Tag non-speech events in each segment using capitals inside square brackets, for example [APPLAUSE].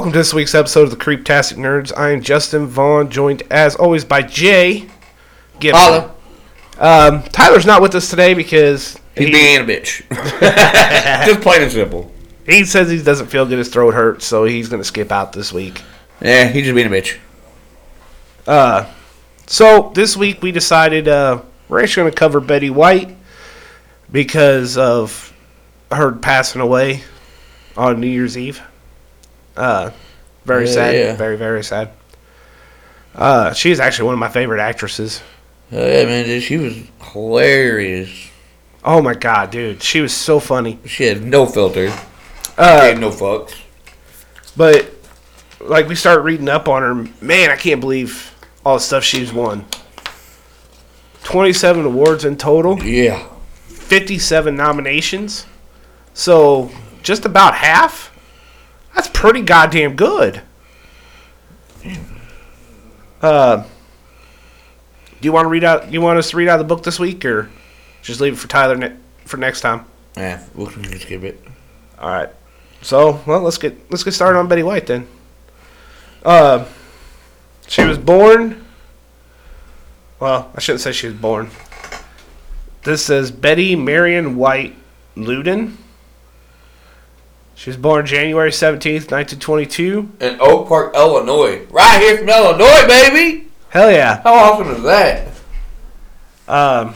Welcome to this week's episode of the Creeptastic Nerds. I am Justin Vaughn, joined as always by Jay Gibson. Holla. Um, Tyler's not with us today because He's he, being a bitch. [LAUGHS] Just plain and simple. he says he doesn't feel good, his throat hurts, so he's going to skip out this week. Yeah, he's just being a bitch. Uh, so this week we decided uh, we're actually going to cover Betty White because of her passing away on New Year's Eve. Uh, very Yeah, sad. yeah. Very, very sad. Uh, she's actually one of my favorite actresses. Oh, yeah, man, dude, she was hilarious. Oh my god, dude, she was so funny. She had no filter. Uh, Gave no fucks. but like we started reading up on her, man, I can't believe all the stuff she's won. Twenty-seven awards in total, Yeah. fifty-seven nominations. So just about half. That's pretty goddamn good. Uh, do you want to read out? You want us to read out the book this week, or just leave it for Tyler ne- for next time? Yeah, we'll just skip it. All right. So, well, let's get let's get started on Betty White then. Uh, she was born. Well, I shouldn't say she was born. This says Betty Marion White Ludden. She was born January seventeenth, nineteen twenty-two. In Oak Park, Illinois. Right here from Illinois, baby! Hell yeah. How awesome is that? Um,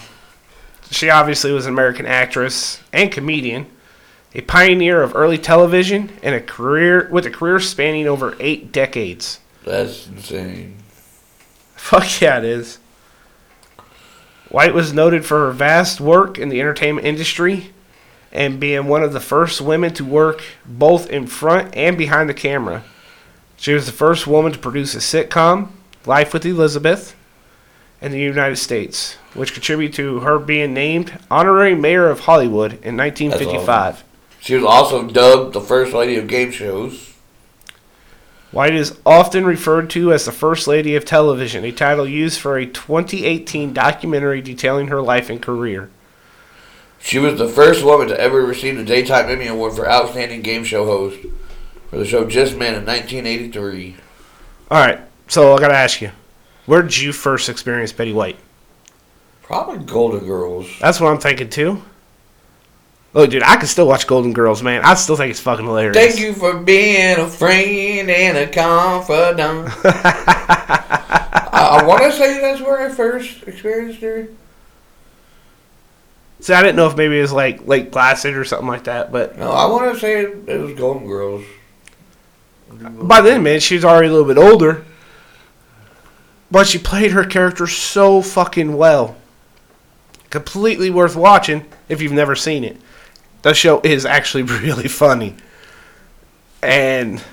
she obviously was an American actress and comedian, a pioneer of early television, and a career with a career spanning over eight decades. That's insane. Fuck yeah, it is. White was noted for her vast work in the entertainment industry and being one of the first women to work both in front and behind the camera. She was the first woman to produce a sitcom, Life with Elizabeth, in the United States, which contributed to her being named honorary mayor of Hollywood in 1955. She was also dubbed the first lady of game shows. White is often referred to as the First Lady of Television, a title used for a 2018 documentary detailing her life and career. She was the first woman to ever receive the Daytime Emmy Award for Outstanding Game Show Host for the show Just Men in 1983. All right, so I gotta ask you, where did you first experience Betty White? Probably Golden Girls. That's what I'm thinking too. Look, dude, I can still watch Golden Girls, man. I still think it's fucking hilarious. Thank you for being a friend and a confidant. [LAUGHS] I, I want to say that's where I first experienced her. See, I didn't know if maybe it was like Lake Placid or something like that, but No, I want to say it, it was Golden Girls. by then, man, she was already a little bit older. But she played her character so fucking well. Completely worth watching if you've never seen it. The show is actually [LAUGHS] really funny. And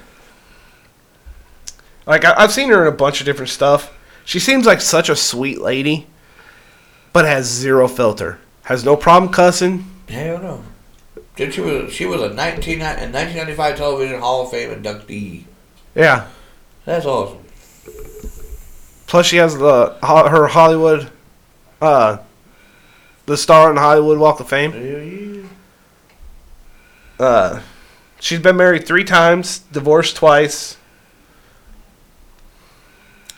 like I've seen her in a bunch of different stuff. She seems like such a sweet lady, but has zero filter. Has no problem cussing. Hell no. Then she was she was a 19, a 1995 Television Hall of Fame inductee. Yeah. That's awesome. Plus, she has the her Hollywood, uh, the star in Hollywood Walk of Fame. Yeah. Uh, she's been married three times, divorced twice.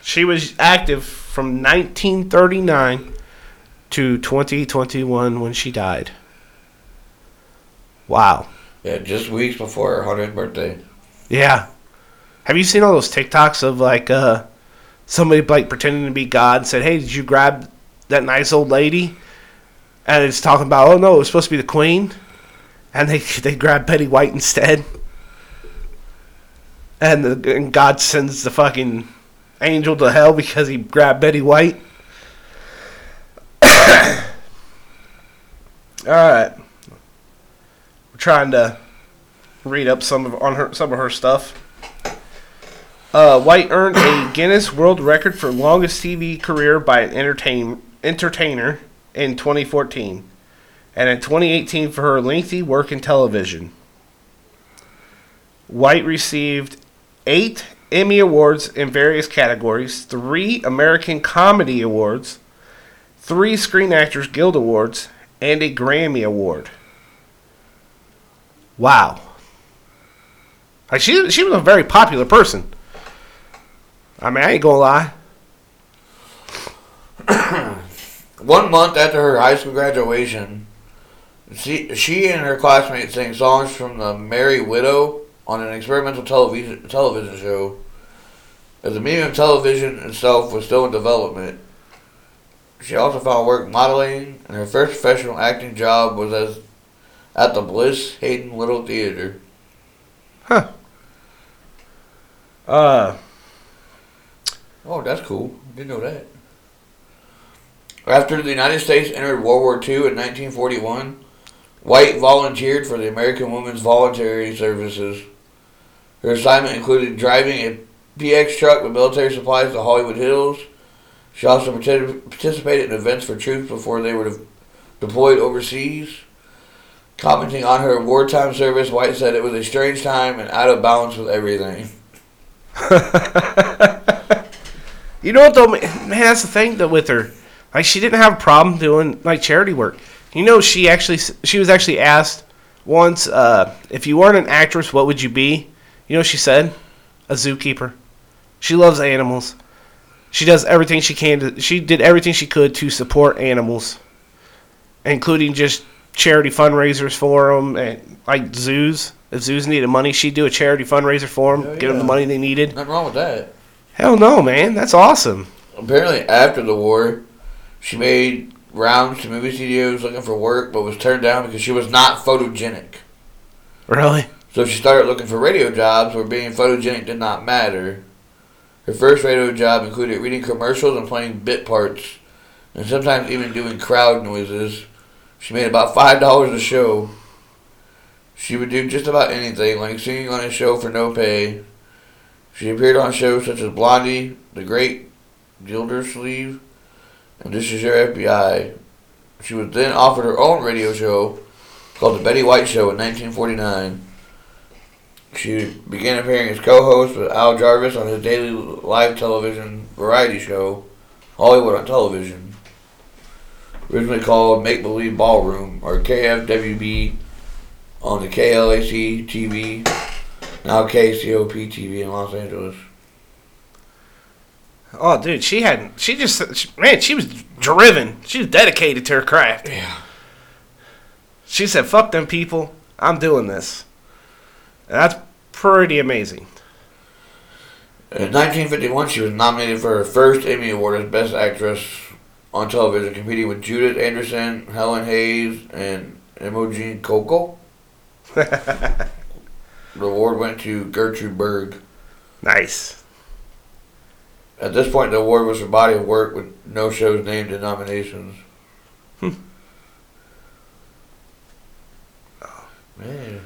She was active from 1939 to 2021 when she died. Wow. Yeah, just weeks before her 100th birthday. Yeah. Have you seen all those TikToks of like uh somebody like pretending to be God and said, "Hey, did you grab that nice old lady?" And it's talking about, "Oh no, it was supposed to be the queen," and they [LAUGHS] they grab Betty White instead. And, the, and God sends the fucking angel to hell because he grabbed Betty White. All right, we're trying to read up some of on her some of her stuff. Uh, White earned a Guinness World Record for longest TV career by an entertain entertainer in 2014, and in 2018 for her lengthy work in television. White received eight Emmy Awards in various categories, three American Comedy Awards, three Screen Actors Guild Awards, and a Grammy Award. Wow. Like she she was a very popular person. I mean, I ain't gonna lie. [CLEARS THROAT] One month after her high school graduation, she, she and her classmates sang songs from the Merry Widow on an experimental television television show. As the medium of television itself was still in development, she also found work modeling, and her first professional acting job was as at the Bliss Hayden Little Theater. Huh. Uh, Oh, that's cool. Didn't know that. After the United States entered World War II in 1941, White volunteered for the American Women's Voluntary Services. Her assignment included driving a PX truck with military supplies to Hollywood Hills. She also participated in events for troops before they were de- deployed overseas. Commenting on her wartime service, White said it was a strange time and out of balance with everything. [LAUGHS] you know what though, man? That's the thing though with her. Like she didn't have a problem doing like charity work. You know, she actually she was actually asked once uh, if you weren't an actress, what would you be? You know, what she said a zookeeper. She loves animals. She does everything she can to. She did everything she could to support animals, including just charity fundraisers for them and like zoos. If zoos needed money, she'd do a charity fundraiser for them, Hell give them the money they needed. Nothing wrong with that. Hell no, man, that's awesome. Apparently, after the war, she made rounds to movie studios looking for work, but was turned down because she was not photogenic. Really? So she started looking for radio jobs where being photogenic did not matter. Her first radio job included reading commercials and playing bit parts, and sometimes even doing crowd noises. She made about five dollars a show. She would do just about anything, like singing on a show for no pay. She appeared on shows such as Blondie, The Great Gildersleeve, and This Is Your FBI. She was then offered her own radio show called The Betty White Show in 1949. She began appearing as co-host with Al Jarvis on his daily live television variety show, Hollywood on Television. Originally called Make Believe Ballroom, or KFWB, on the KLAC TV, now KCOP TV in Los Angeles. Oh, dude, she had she just she, man, she was driven. She was dedicated to her craft. Yeah. She said, "Fuck them people. I'm doing this." That's pretty amazing. In 1951, she was nominated for her first Emmy Award as Best Actress on television, competing with Judith Anderson, Helen Hayes, and Imogene Coca. [LAUGHS] The award went to Gertrude Berg. Nice. At this point, the award was for body of work with no shows named in nominations. Hmm. Man.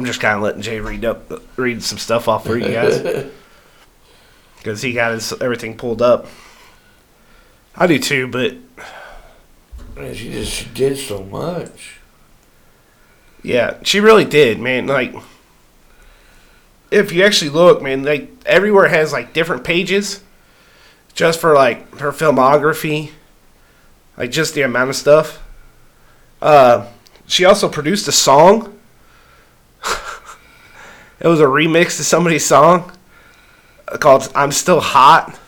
I'm just kind of letting Jay read up read some stuff off for you guys [LAUGHS] because he got his everything pulled up. I do too, but Man, she just she did so much. Yeah, she really did, man. Like, if you actually look, man, like everywhere has like different pages, just for like her filmography, like just the amount of stuff. Uh, she also produced a song. It was a remix to somebody's song called "I'm Still Hot,"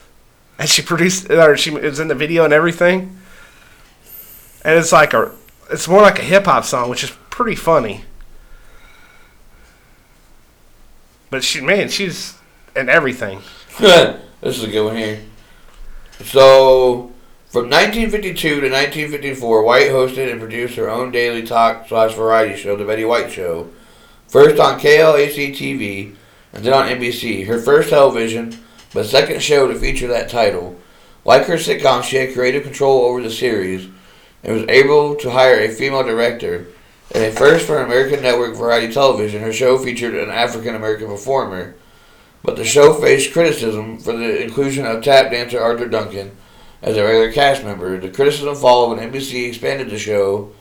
and she produced, or she was in the video and everything. And it's like a, it's more like a hip hop song, which is pretty funny. But she, man, she's in everything. [LAUGHS] this is a good one here. So, from 1952 to 1954, White hosted and produced her own daily talk slash variety show, The Betty White Show. First on KLAC TV, and then on NBC. Her first television, but second show to feature that title. Like her sitcom, she had creative control over the series and was able to hire a female director. And a first for American network variety television, her show featured an African American performer. But the show faced criticism for the inclusion of tap dancer Arthur Duncan as a regular cast member. The criticism followed when NBC expanded the show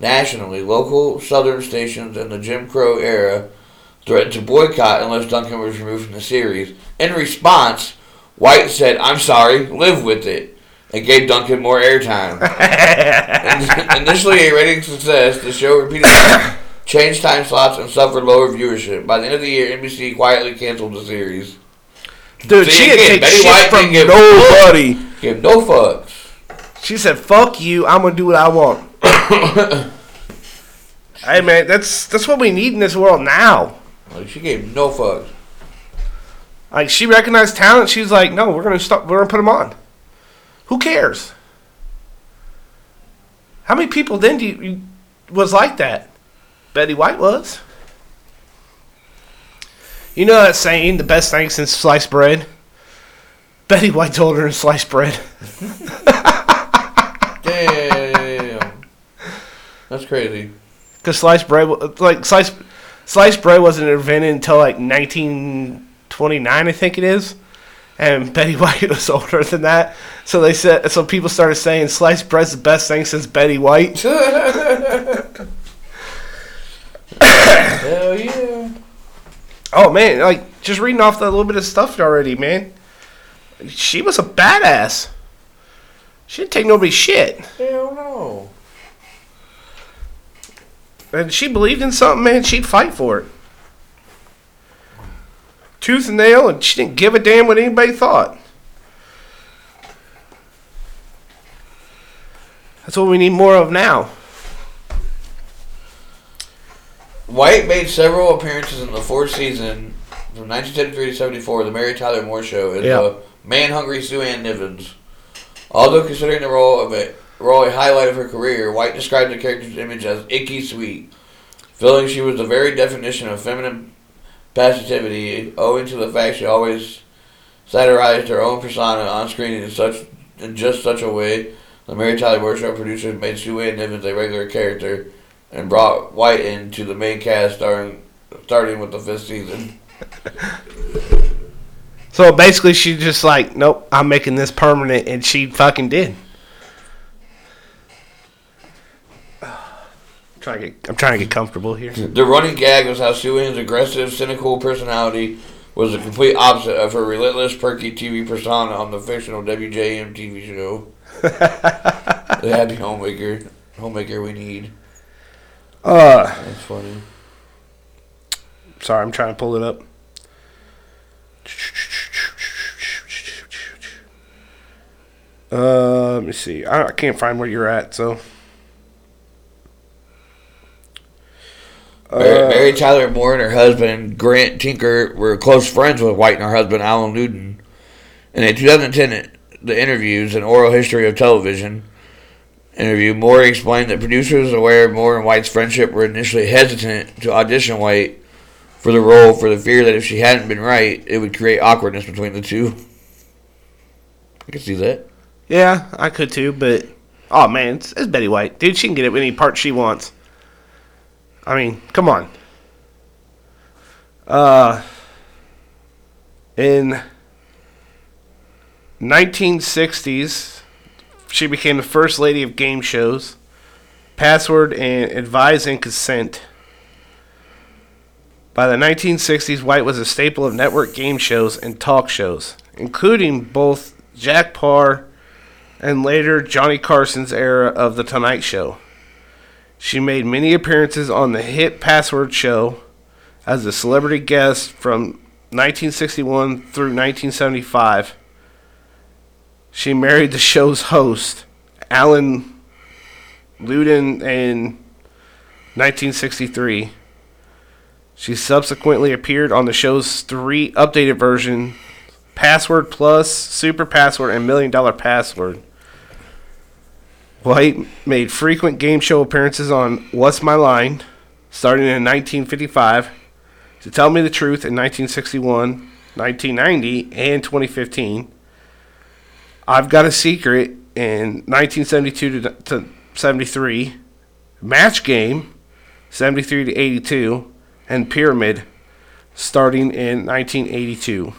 nationally. Local southern stations in the Jim Crow era threatened to boycott unless Duncan was removed from the series. In response, White said, I'm sorry, live with it, and gave Duncan more airtime. [LAUGHS] Initially a rating success, the show repeatedly [COUGHS] changed time slots, and suffered lower viewership. By the end of the year, NBC quietly canceled the series. Dude, See, she didn't take Betty shit White from nobody. Give no fucks. She said, "Fuck you. I'm gonna do what I want." [COUGHS] hey man, that's that's what we need in this world now. Like she gave no fucks. Like she recognized talent. She's like, "No, we're gonna stop. We're gonna put them on." Who cares? How many people then do you, you was like that? Betty White was. You know that saying, "The best thing since sliced bread." Betty White told her to slice bread. [LAUGHS] That's crazy. Because sliced bread, like sliced sliced bread wasn't invented until like 1929, I think it is. And [LAUGHS] Betty White was older than that, so they said. So people started saying sliced bread's the best thing since Betty White. [LAUGHS] Hell yeah. Oh man, like just reading off the little bit of stuff already, man. She was a badass. She didn't take nobody's shit, Hell no. And she believed in something, man. She'd fight for it, tooth and nail, and she didn't give a damn what anybody thought. That's what we need more of now. White made several appearances in the fourth season from 1973 to 74 of the Mary Tyler Moore Show as Yeah. the man-hungry Sue Ann Nivens. Although considering the role of a a highlight of her career, White described the character's image as icky sweet, feeling she was the very definition of feminine passivity, owing to the fact she always satirized her own persona on screen in such in just such a way. The Mary Tyler Moore Show producers made Sue Ann Nivens a regular character and brought White into the main cast starting starting with the fifth season. [LAUGHS] So basically, she just like, nope, I'm making this permanent, and she fucking did. Trying to get, I'm trying to get comfortable here. The running gag was how Sue Ann's aggressive, cynical personality was the complete opposite of her relentless, perky TV persona on the fictional WJM TV show. [LAUGHS] the happy homemaker, homemaker we need. Uh, That's funny. sorry, I'm trying to pull it up. Uh, let me see. I, I can't find where you're at, so. Uh, Mary Tyler Moore and her husband Grant Tinker were close friends with White and her husband Alan Newton. In a 2010 the interviews, an oral history of television interview, Moore explained that producers aware of Moore and White's friendship were initially hesitant to audition White for the role for the fear that if she hadn't been right, it would create awkwardness between the two. I can see that. Yeah, I could too, but oh man, it's, it's Betty White, dude. She can get it any part she wants. I mean, come on. Uh, in 1960s, she became the first lady of game shows, Password and Advise and Consent. By the 1960s, White was a staple of network game shows and talk shows, including both Jack Paar and later Johnny Carson's era of The Tonight Show. She made many appearances on the hit Password show as a celebrity guest from 1961 through 1975. She married the show's host, Allen Ludden, in 1963. She subsequently appeared on the show's three updated versions Password Plus, Super Password, and Million Dollar Password. White made frequent game show appearances on What's My Line, starting in 1955, To Tell Me the Truth in 1961, 1990, and 2015. I've Got a Secret in 1972 to, to 73, Match Game, 73 to 82, and Pyramid, starting in 1982.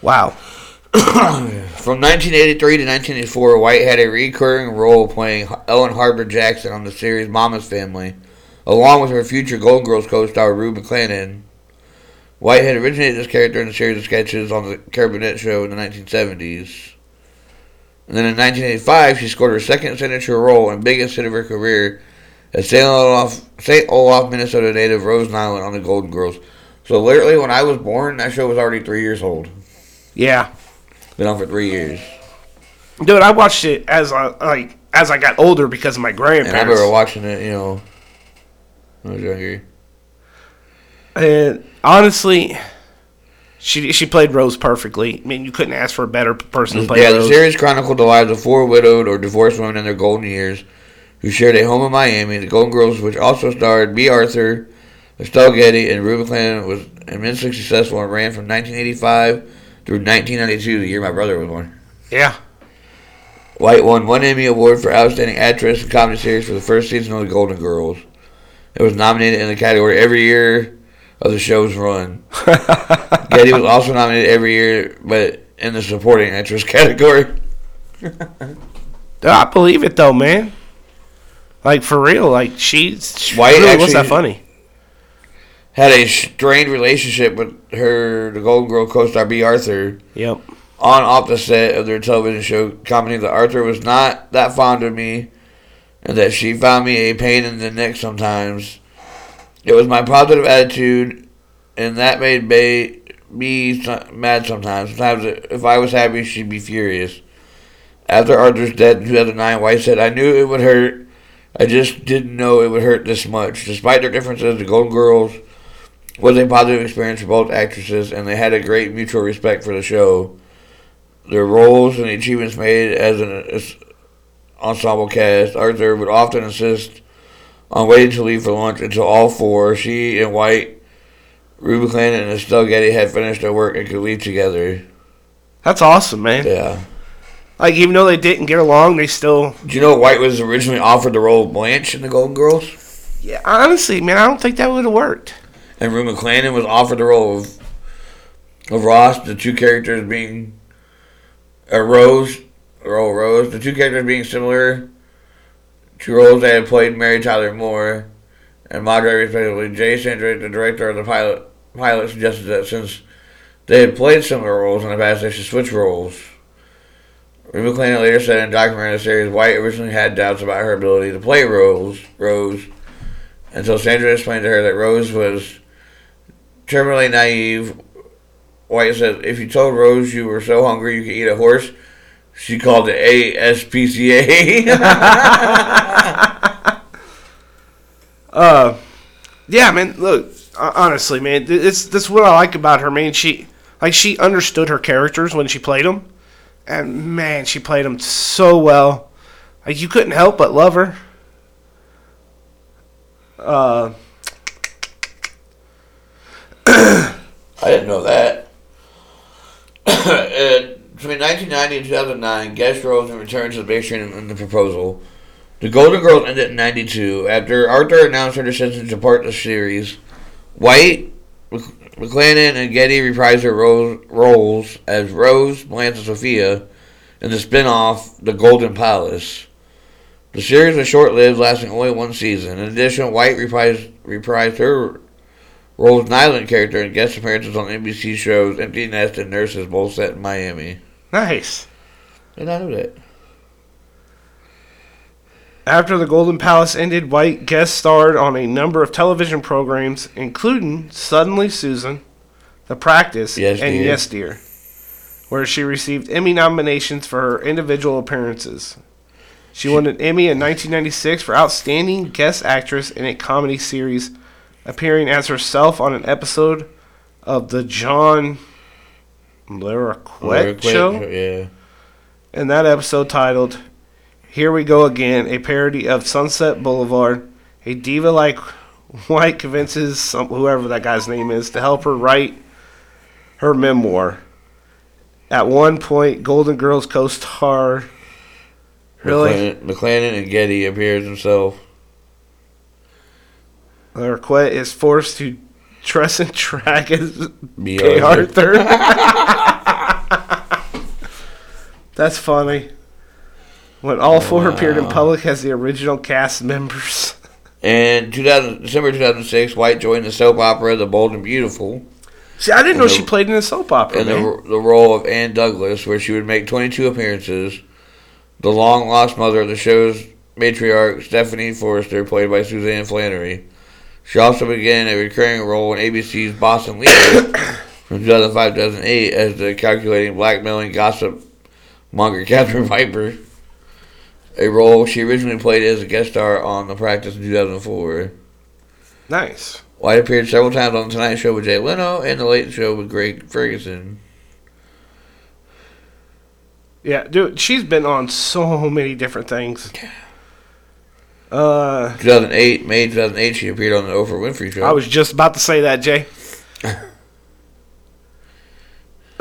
Wow. From 1983 to 1984, White had a recurring role playing Ellen Harper Jackson on the series Mama's Family, along with her future Golden Girls co-star Rue McClanahan. White had originated this character in a series of sketches on the Carol show in the 1970s. And then in 1985, she scored her second signature role and biggest hit of her career as St. Olaf, St. Olaf, Minnesota native Rose Nylund on the Golden Girls. So literally, when I was born, that show was already three years old. Yeah, Been on for three years, dude, I watched it as I like as I got older because of my and I remember grandparents. watching it. You know, when I was younger. And honestly, she she played Rose perfectly. I mean, you couldn't ask for a better person to play yeah, the series chronicled the lives of four widowed or divorced women in their golden years who shared a home in Miami. The Golden Girls, which also starred Bea Arthur, Estelle Getty, and Ruben Clan, was immensely successful and ran from 1985 through 1992, the year my brother was born. Yeah, White won one Emmy Award for Outstanding Actress in Comedy Series for the first season of The Golden Girls. It was nominated in the category every year of the show's run. [LAUGHS] Getty was also nominated every year, but in the supporting actress [LAUGHS] category. I believe it though, man. Like for real, like she's she White really was that funny. Had a strained relationship with her, the Golden Girl co-star Bea Arthur, Yep. on off the set of their television show, commenting that Arthur was not that fond of me, and that she found me a pain in the neck sometimes. It was my positive attitude, and that made ba- me mad sometimes. Sometimes, if I was happy, she'd be furious. After Arthur's death in 2009, White said, I knew it would hurt. I just didn't know it would hurt this much. Despite their differences, the Golden Girls was a positive experience for both actresses, and they had a great mutual respect for the show. Their roles and the achievements made as an as ensemble cast, Arthur would often insist on waiting to leave for lunch until all four, she and White, Ruby Clan, and Estelle Getty, had finished their work and could leave together. That's awesome, man. Yeah. Like even though they didn't get along, they still. Do you know White was originally offered the role of Blanche in the Golden Girls? Yeah, honestly, man, I don't think that would have worked. And Rue McClanahan was offered the role of of Ross, the two characters being uh, Rose, role Rose, the two characters being similar to roles that had played Mary Tyler Moore and Madre respectively. Jay Sandrich, the director of the pilot, pilot suggested that since they had played similar roles in the past, they should switch roles. Rue McClanahan later said in a documentary series, White originally had doubts about her ability to play Rose, Rose, until Sandrich explained to her that Rose was terminally naive. White said, if you told Rose you were so hungry you could eat a horse, she called it ASPCA. [LAUGHS] Uh, yeah, man. Look, honestly, man, th- it's this is what I like about her, man. She like she understood her characters when she played them, and man, she played them so well. Like you couldn't help but love her. Uh, [COUGHS] I didn't know that. [COUGHS] Uh, Between 1990 and 2009, guest roles and returns to the big screen in the proposal. The Golden Girls ended in 92 after Arthur announced her decision to part the series. White, Mc- McClanahan, and Getty reprised their roles, roles as Rose, Blanche, and Sophia in the spin off The Golden Palace. The series was short lived, lasting only one season. In addition, White reprised, reprised her role as Nylund character in guest appearances on NBC shows Empty Nest and Nurses, both set in Miami. nice. Did I know that? After the Golden Palace ended, White guest starred on a number of television programs, including Suddenly Susan, The Practice, Yes, and Dear. Yes Dear, where she received Emmy nominations for her individual appearances. She won an Emmy in 1996 for Outstanding Guest Actress in a Comedy Series, appearing as herself on an episode of the John Larroquette Show. Yeah. In that episode titled Here We Go Again, a parody of Sunset Boulevard, a diva like White convinces some, whoever that guy's name is to help her write her memoir. At one point, Golden Girls co star. Really? McClanahan and Getty appears himself. Larroquette is forced to dress and drag as. Gay Arthur. That's funny. When all oh, four appeared in public as the original cast members. And 2000, December 2006, White joined the soap opera The Bold and Beautiful See, I didn't know the- she played in a soap opera. in the, the role of Anne Douglas, where she would make 22 appearances. The long lost mother of the show's matriarch Stephanie Forrester, played by Suzanne Flannery. She also began a recurring role in ABC's Boston Legal [COUGHS] from 2005 2008 as the calculating, blackmailing, gossip monger [LAUGHS] Catherine Piper. A role she originally played as a guest star on The Practice in 2004. Nice. White appeared several times on The Tonight Show with Jay Leno and The Late Show with Craig Ferguson. Yeah, dude, she's been on so many different things. Uh, 2008, May 2008, she appeared on The Oprah Winfrey Show. I was just about to say that, Jay. [LAUGHS]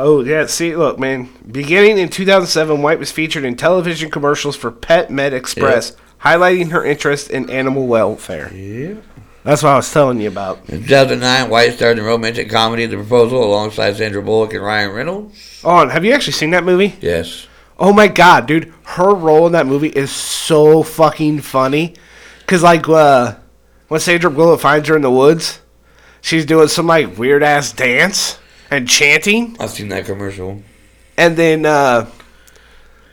Oh yeah, see, look, man. Beginning in 2007, White was featured in television commercials for Pet Med Express, highlighting her interest in animal welfare. yeah. That's what I was telling you about. In 2009, White starred in romantic comedy The Proposal alongside Sandra Bullock and Ryan Reynolds. Oh, and have you actually seen that movie? Yes. Oh my god, dude, her role in that movie is so fucking funny. Cause like uh, when Sandra Bullock finds her in the woods, she's doing some like weird ass dance and chanting. I've seen that commercial. and then uh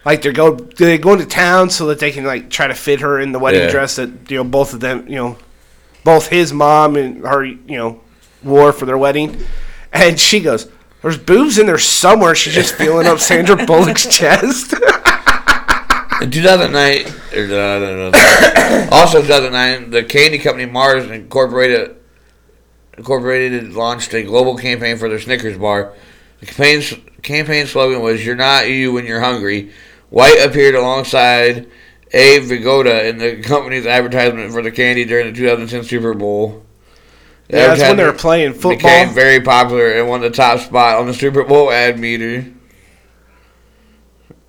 like they go they go into town so that they can like try to fit her in the wedding Yeah. dress that you know both of them you know both his mom and her you know wore for their wedding and she goes there's boobs in there somewhere she's just [LAUGHS] feeling up sandra bullock's chest In 2009, or, uh, no, no, no. also 2009, the candy company Mars Incorporated Incorporated launched a global campaign for their Snickers bar. The campaign's campaign slogan was "You're not you when you're hungry." White appeared alongside Abe Vigoda in the company's advertisement for the candy during the 2010 Super Bowl. Yeah, that's when they were playing Became football very popular and won the top spot on the Super Bowl ad meter.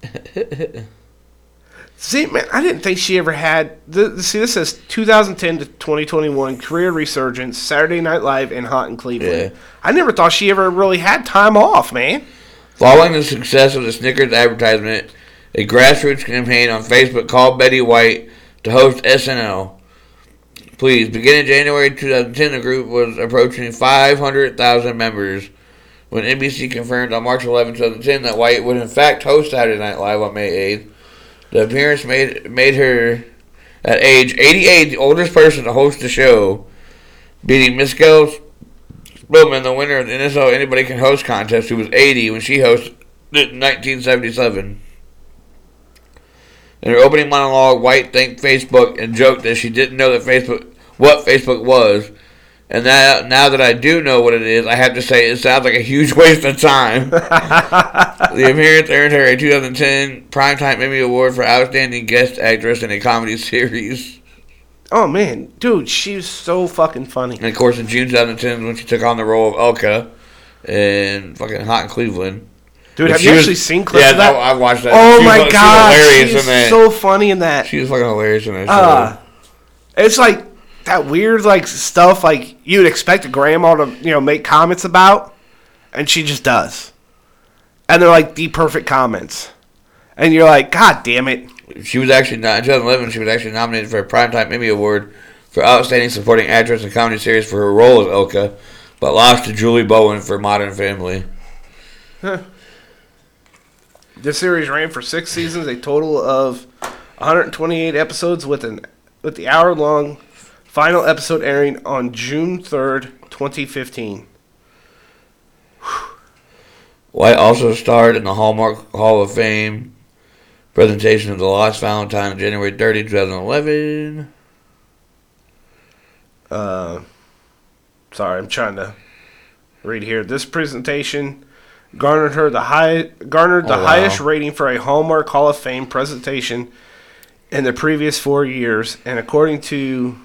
[LAUGHS] see man i didn't think she ever had the, see this says 2010 to 2021 career resurgence saturday night live and hot in cleveland Yeah. i never thought she ever really had time off man Following the success of the Snickers advertisement, a grassroots campaign on Facebook called Betty White to host SNL. Please, beginning January 2010, the group was approaching 500,000 members when NBC confirmed on March 11, 2010 that White would in fact host Saturday Night Live on May 8th. The appearance made made her, at age 88, the oldest person to host the show, beating Miskel Spillman, the winner of the NSO Anybody Can Host contest, who was 80 when she hosted it in 1977. In her opening monologue, White thanked Facebook and joked that she didn't know that Facebook what Facebook was, and that now that I do know what it is, I have to say it sounds like a huge [LAUGHS] waste of time. the [LAUGHS] appearance earned her a 2010 Primetime Emmy Award for Outstanding Guest Actress in a Comedy [LAUGHS] Series. Oh man, dude, she's so fucking funny. And of course, in June 2010, when she took on the role of Elka in fucking Hot in Cleveland. Dude, have you was- actually seen clips yeah, of that? no, I watched that. oh She was- my she was god, hilarious she's in that. so funny in that. she was fucking hilarious in that. Uh, it's like that weird like stuff like you'd expect a grandma to you know make comments about, and she just does, and they're like the perfect comments, and you're like, God damn it! She was actually not in 2011. She was actually nominated for a Primetime Emmy Award for Outstanding Supporting Actress in Comedy Series for her role as Elka, but lost to Julie Bowen for Modern Family. The series ran for six seasons, a total of 128 episodes, with an with the hour long final episode airing on June 3rd, 2015. White also starred in the Hallmark Hall of Fame presentation of The Lost Valentine on January 30, 2011. Uh, sorry, I'm trying to read here. This presentation garnered her the high garnered the Oh, wow. highest rating for a Hallmark Hall of Fame presentation in the previous four years, and according to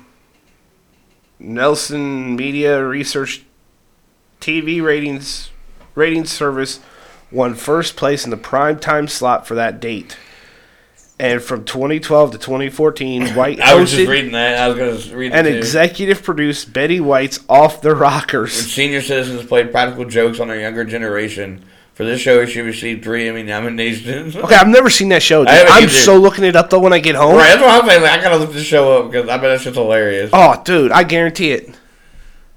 Nielsen Media Research, TV ratings ratings service won first place in the prime time slot for that date. And from 2012 to 2014, [LAUGHS] White I was just reading that. I was going to read and executive produced Betty White's Off the When Rockers. senior citizens played practical jokes on their younger generation. For this show, she received three Emmy nominations. Okay, I've never seen that show. Dude. I'm either. so looking it up though when I get home. Right, that's what I'm saying. Like, I gotta look this show up because I bet that shit's hilarious. Oh, dude, I guarantee it.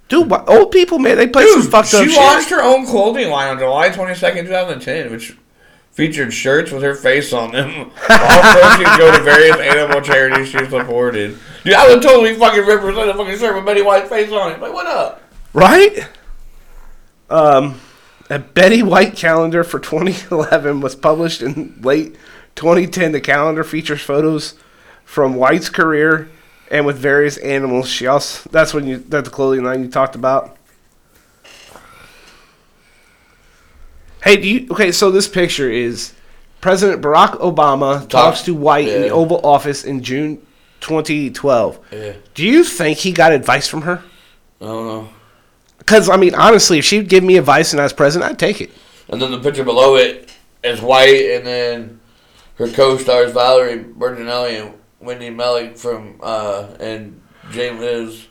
Dude, what, old people, man, they play some fucked up she shit. launched her own clothing line on July 22nd, 2010, which featured shirts with her face on them. All proceeds go to various animal charities she supported. Dude, I would totally fucking represent a fucking shirt with Betty White's face on it. Like, what up? Right? Um, a Betty White calendar for 2011 was published in late 2010. The calendar features photos from White's career and with various animals. She also that's when you that's the clothing line you talked about. Hey, do you okay? So this picture is President Barack Obama talks, Talks- to White in the. Oval Office in June 2012. Yeah, Do you think he got advice from her? I don't know. Because I mean, honestly, if she'd give me advice and I was president, I'd take it. And then the picture below it is White, and then her co-stars Valerie Bertinelli and Wendy Malick from uh, and Jane Leeves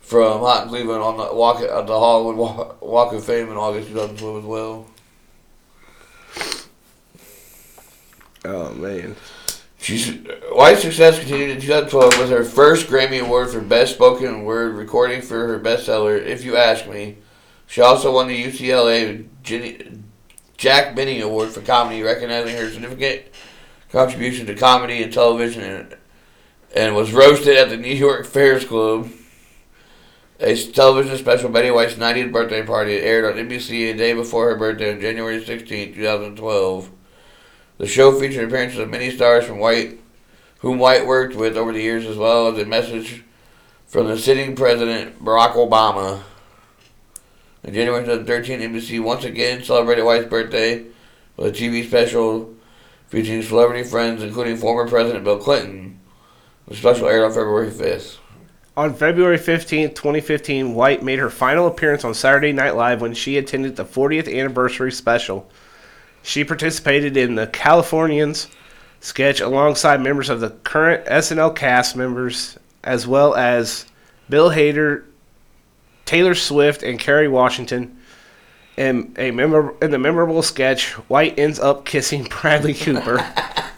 from Hot Cleveland on the walk at the Hollywood walk of Fame in August 2012 as well. Oh man. She's White's success continued in 2012 with her first Grammy Award for Best Spoken Word recording for her bestseller "If You Ask Me." She also won the UCLA Jenny, Jack Benny Award for comedy, recognizing her significant contribution to comedy and television, and, and was roasted at the New York Friars Club. A television special, Betty White's 90th birthday party, aired on NBC a day before her birthday on January 16, 2012. The show featured appearances of many stars from White, whom White worked with over the years, as well as a message from the sitting president Barack Obama. In January 2013, NBC once again celebrated White's birthday with a TV special featuring celebrity friends, including former President Bill Clinton. The special aired on February 5th. On February 15th, 2015, White made her final appearance on Saturday Night Live when she attended the 40th anniversary special. She participated in the Californians sketch alongside members of the current SNL cast members, as well as Bill Hader, Taylor Swift, and Kerry Washington. In, a memor- in the memorable sketch, White ends up kissing [LAUGHS] Bradley Cooper. [LAUGHS]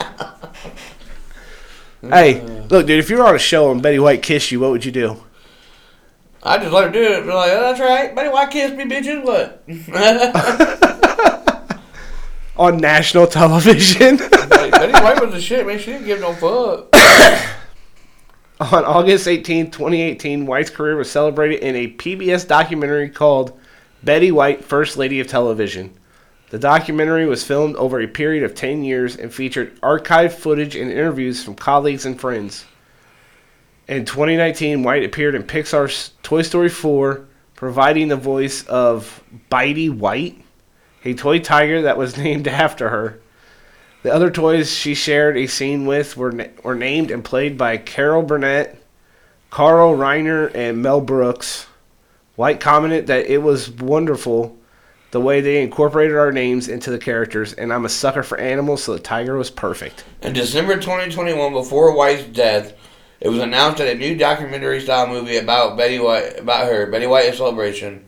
hey, uh, look, dude, if you were on a show and Betty White kissed you, what would you do? I just let her do it. Be like, oh, that's right. Betty White kissed me, bitches. What? [LAUGHS] on national television. [LAUGHS] Like, Betty White was the shit, man. She didn't give no fuck. [COUGHS] on August 18, 2018, White's career was celebrated in a PBS documentary called Betty White, First Lady of Television. The documentary was filmed over a period of 10 years and featured archived footage and interviews from colleagues and friends. In 2019, White appeared in Pixar's Toy Story 4, providing the voice of Bitey White, a toy tiger that was [LAUGHS] named after her. The other toys she shared a scene with were, na- were named and played by Carol Burnett, Carl Reiner, and Mel Brooks. White commented that it was wonderful the way they incorporated our names into the characters, and I'm a sucker for animals, so the tiger was perfect. In December 2021, before White's death, it was announced that a new documentary-style movie about Betty White, about her, Betty White: Celebration,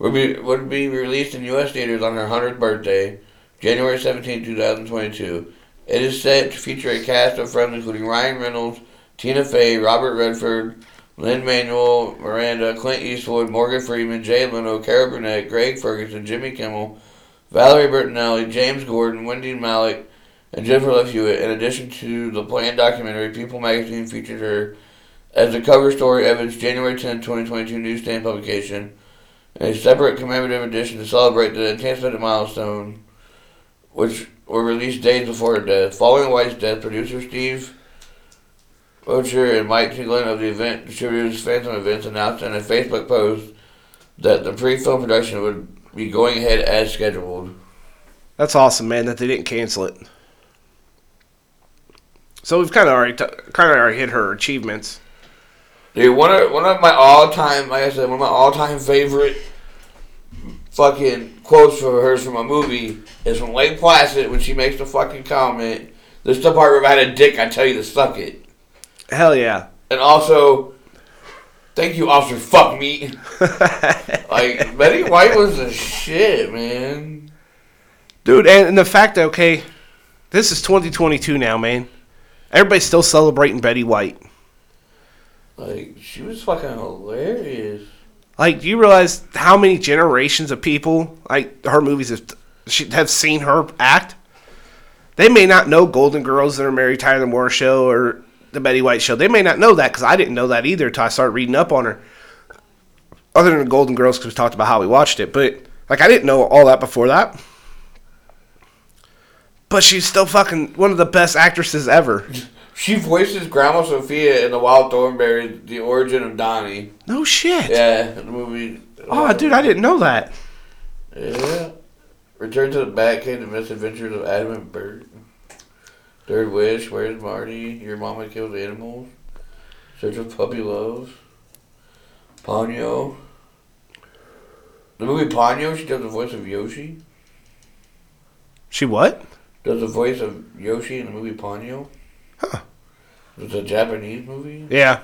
would be would be released in U.S. theaters on her 100th birthday, January 17, 2022. It is set to feature a cast of friends including Ryan Reynolds, Tina Fey, Robert Redford, Lin-Manuel, Miranda, Clint Eastwood, Morgan Freeman, Jay Leno, Carol Burnett, Craig Ferguson, Jimmy Kimmel, Valerie Bertinelli, James Corden, Wendy Malick, and Jennifer Love Hewitt. In addition to the planned documentary, People magazine featured her as the cover story of its January 10, 2022 newsstand publication, a separate commemorative edition to celebrate the anticipated milestone, which were released days before her death. Following White's death, producer Steve Boettcher and Mike Trinklein of the event distributors Fathom Events announced in a Facebook post that the pre-film production would be going ahead as scheduled. That's awesome, man, that they didn't cancel it. So we've kind of already t- kind of already hit her achievements. Dude, one of one of my all time, like I said, one of my all time favorite fucking quotes for hers from a movie is from Lake Placid when she makes the fucking comment. This is the part where I had a dick, I tell you to suck it. Hell yeah. And also, thank you, Officer Fuck Me. [LAUGHS] like Betty White was the shit, man. Dude, and, and the fact that okay, this is 2022 now, man. Everybody's still celebrating Betty White. Like she was fucking hilarious. Like, do you realize how many generations of people like her movies have she, have seen her act? They may not know Golden Girls are Mary Tyler Moore show or the Betty White show. They may not know that because I didn't know that either until I started reading up on her. Other than the Golden Girls, because we talked about how we watched it, but like I didn't know all that before that. But she's still fucking one of the best actresses ever. [LAUGHS] She voices Grandma Sophia in The Wild Thornberry, The Origin of Donnie. No shit. Yeah, the movie. Oh, dude, I didn't know that. Yeah. Return to the Batcave, The Misadventures of Adam and Burt. Third Wish, Where's Marty? Your Mama Kills Animals. Search of Puppy Love. Ponyo. The movie Ponyo, she does the voice of Yoshie. She what? Does the voice of Yoshie in the movie Ponyo. Huh. It's a Japanese movie. Yeah.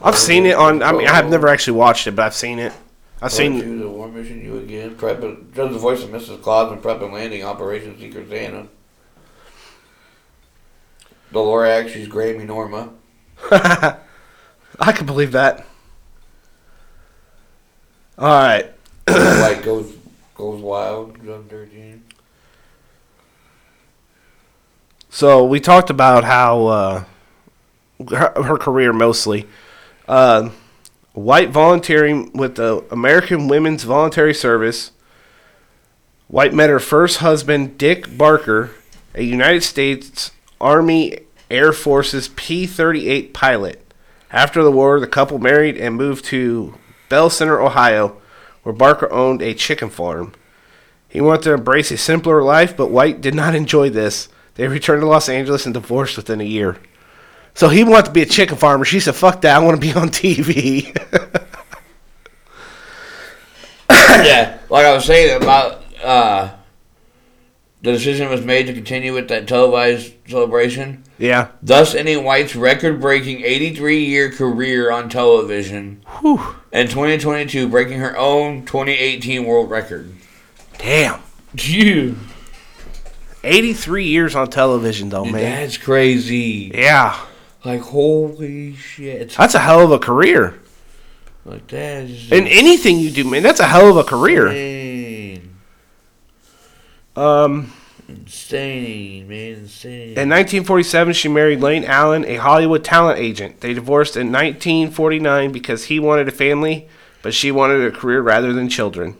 I've seen it on. I mean, I've never oh. actually watched it, but I've seen it. I've Seen oh, seen. the War Mission, you again. Prep. Does the voice of Mrs. Claus in Prep and Landing, Operation Secret Santa. The Lorax, she's Grammy Norma. [LAUGHS] I can believe that. All right. White [COUGHS] goes goes wild. 2013. So we talked about how uh, her, her career mostly. Uh, White volunteering with the American Women's Voluntary Service. White met her first husband, Dick Barker, a United States Army Air Force's P 38 pilot. After the war, the couple married and moved to Belle Center, Ohio, where Barker owned a chicken farm. He wanted to embrace a simpler life, but White did not enjoy this. They returned to Los Angeles and divorced within a year. So he wanted to be a chicken farmer. She said, "Fuck that! I want to be on TV." [LAUGHS] yeah, like I was saying about uh, the decision was made to continue with that televised celebration, yeah. thus ending White's record-breaking 83-year career on television. Whew. In 2022, breaking her own 2018 world record. Damn. Phew. 83 years on television, though, Dude, man. That's crazy. Yeah. Like holy shit. That's a hell of a career. Like that is and anything you do, man, that's a hell of a career. insane. Um, Insane, man, insane. in 1947, she married Lane Allen, a Hollywood talent agent. They divorced in 1949 because he wanted a family, but she wanted a career rather than children.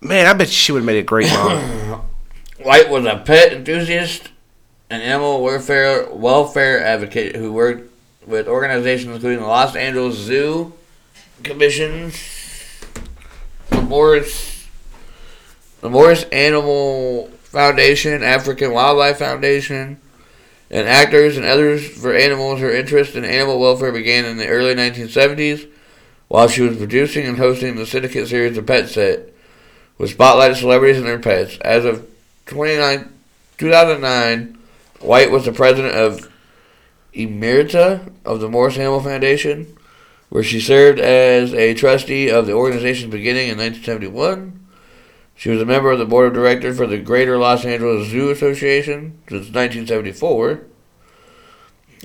Man, I bet she would have made a great mom. [COUGHS] White was a pet enthusiast and animal welfare welfare advocate who worked with organizations including the Los Angeles Zoo Commission, the Morris, the Morris Animal Foundation, African Wildlife Foundation, and actors and others for animals. Her interest in animal welfare began in the early 1970s while she was producing and hosting the syndicate series The Pet Set, which spotlighted celebrities and their pets. As of 29, 2009, White was the president of Emerita of the Morris Animal Foundation, where she served as a trustee of the organization's beginning in 1971. She was a member of the board of directors for the Greater Los Angeles Zoo Association since 1974.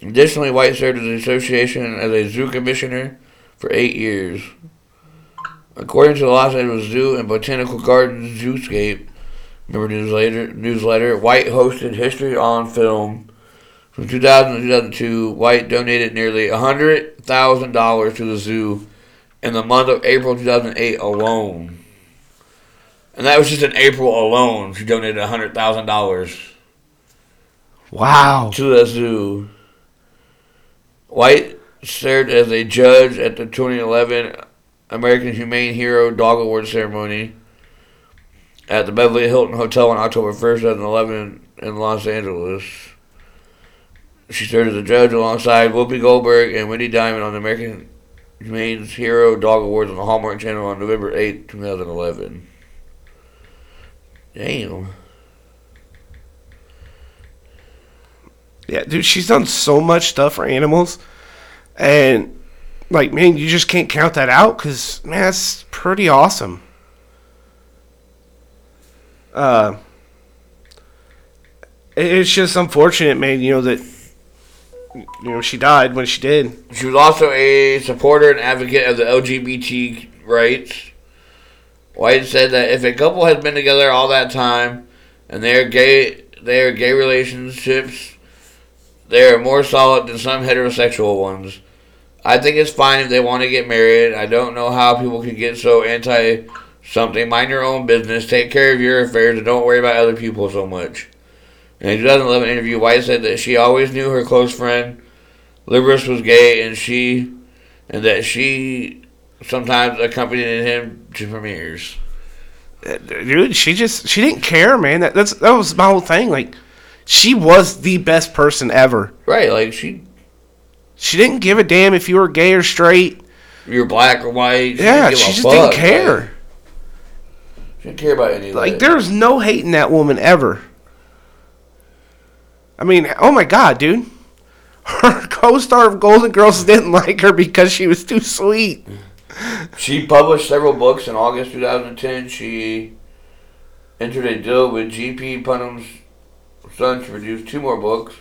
Additionally, White served as the association as a zoo commissioner for eight years. According to the Los Angeles Zoo and Botanical Gardens Zooscape, Remember newsletter, newsletter. White hosted History on Film. From 2000 to 2002, White donated nearly $100,000 to the zoo in the month of April 2008 alone. And that was just in April alone. She donated $100,000 wow. to the zoo. White served as a judge at the 2011 American Humane Hero Dog Award ceremony at the Beverly Hilton Hotel on October 1st, 2011 in Los Angeles. She served as a judge alongside Whoopi Goldberg and Wendy Diamond on the American Humane's Hero Dog Awards on the Hallmark Channel on November 8, 2011. Damn. Yeah, dude, she's done so much stuff for animals, and like, man, you just can't count that out because man, that's pretty awesome. Uh, it's just unfortunate, man. You know that you know she died when she did. She was also a supporter and advocate of the LGBT rights. White said that if a couple has been together all that time and they are gay their gay relationships they are more solid than some heterosexual ones. I think it's fine if they want to get married. I don't know how people can get so anti something. Mind your own business. Take care of your affairs and don't worry about other people so much. In a 2011 interview, White said that she always knew her close friend Liberace was gay, and she and that she sometimes accompanied him to premieres. Uh, dude, she just she didn't care, man. That that's that was my whole thing. Like, she was the best person ever. Right, like she, She didn't give a damn if you were gay or straight. you're black or white. She Yeah, she just fuck, didn't like, care. she didn't care about any of Like, that. there's no hate in that woman ever. I mean, oh my god, dude. [LAUGHS] Her co-star of Golden Girls didn't like her because she was too sweet. She published several books in August 2010. She entered a deal with G.P. Putnam's son to produce two more books.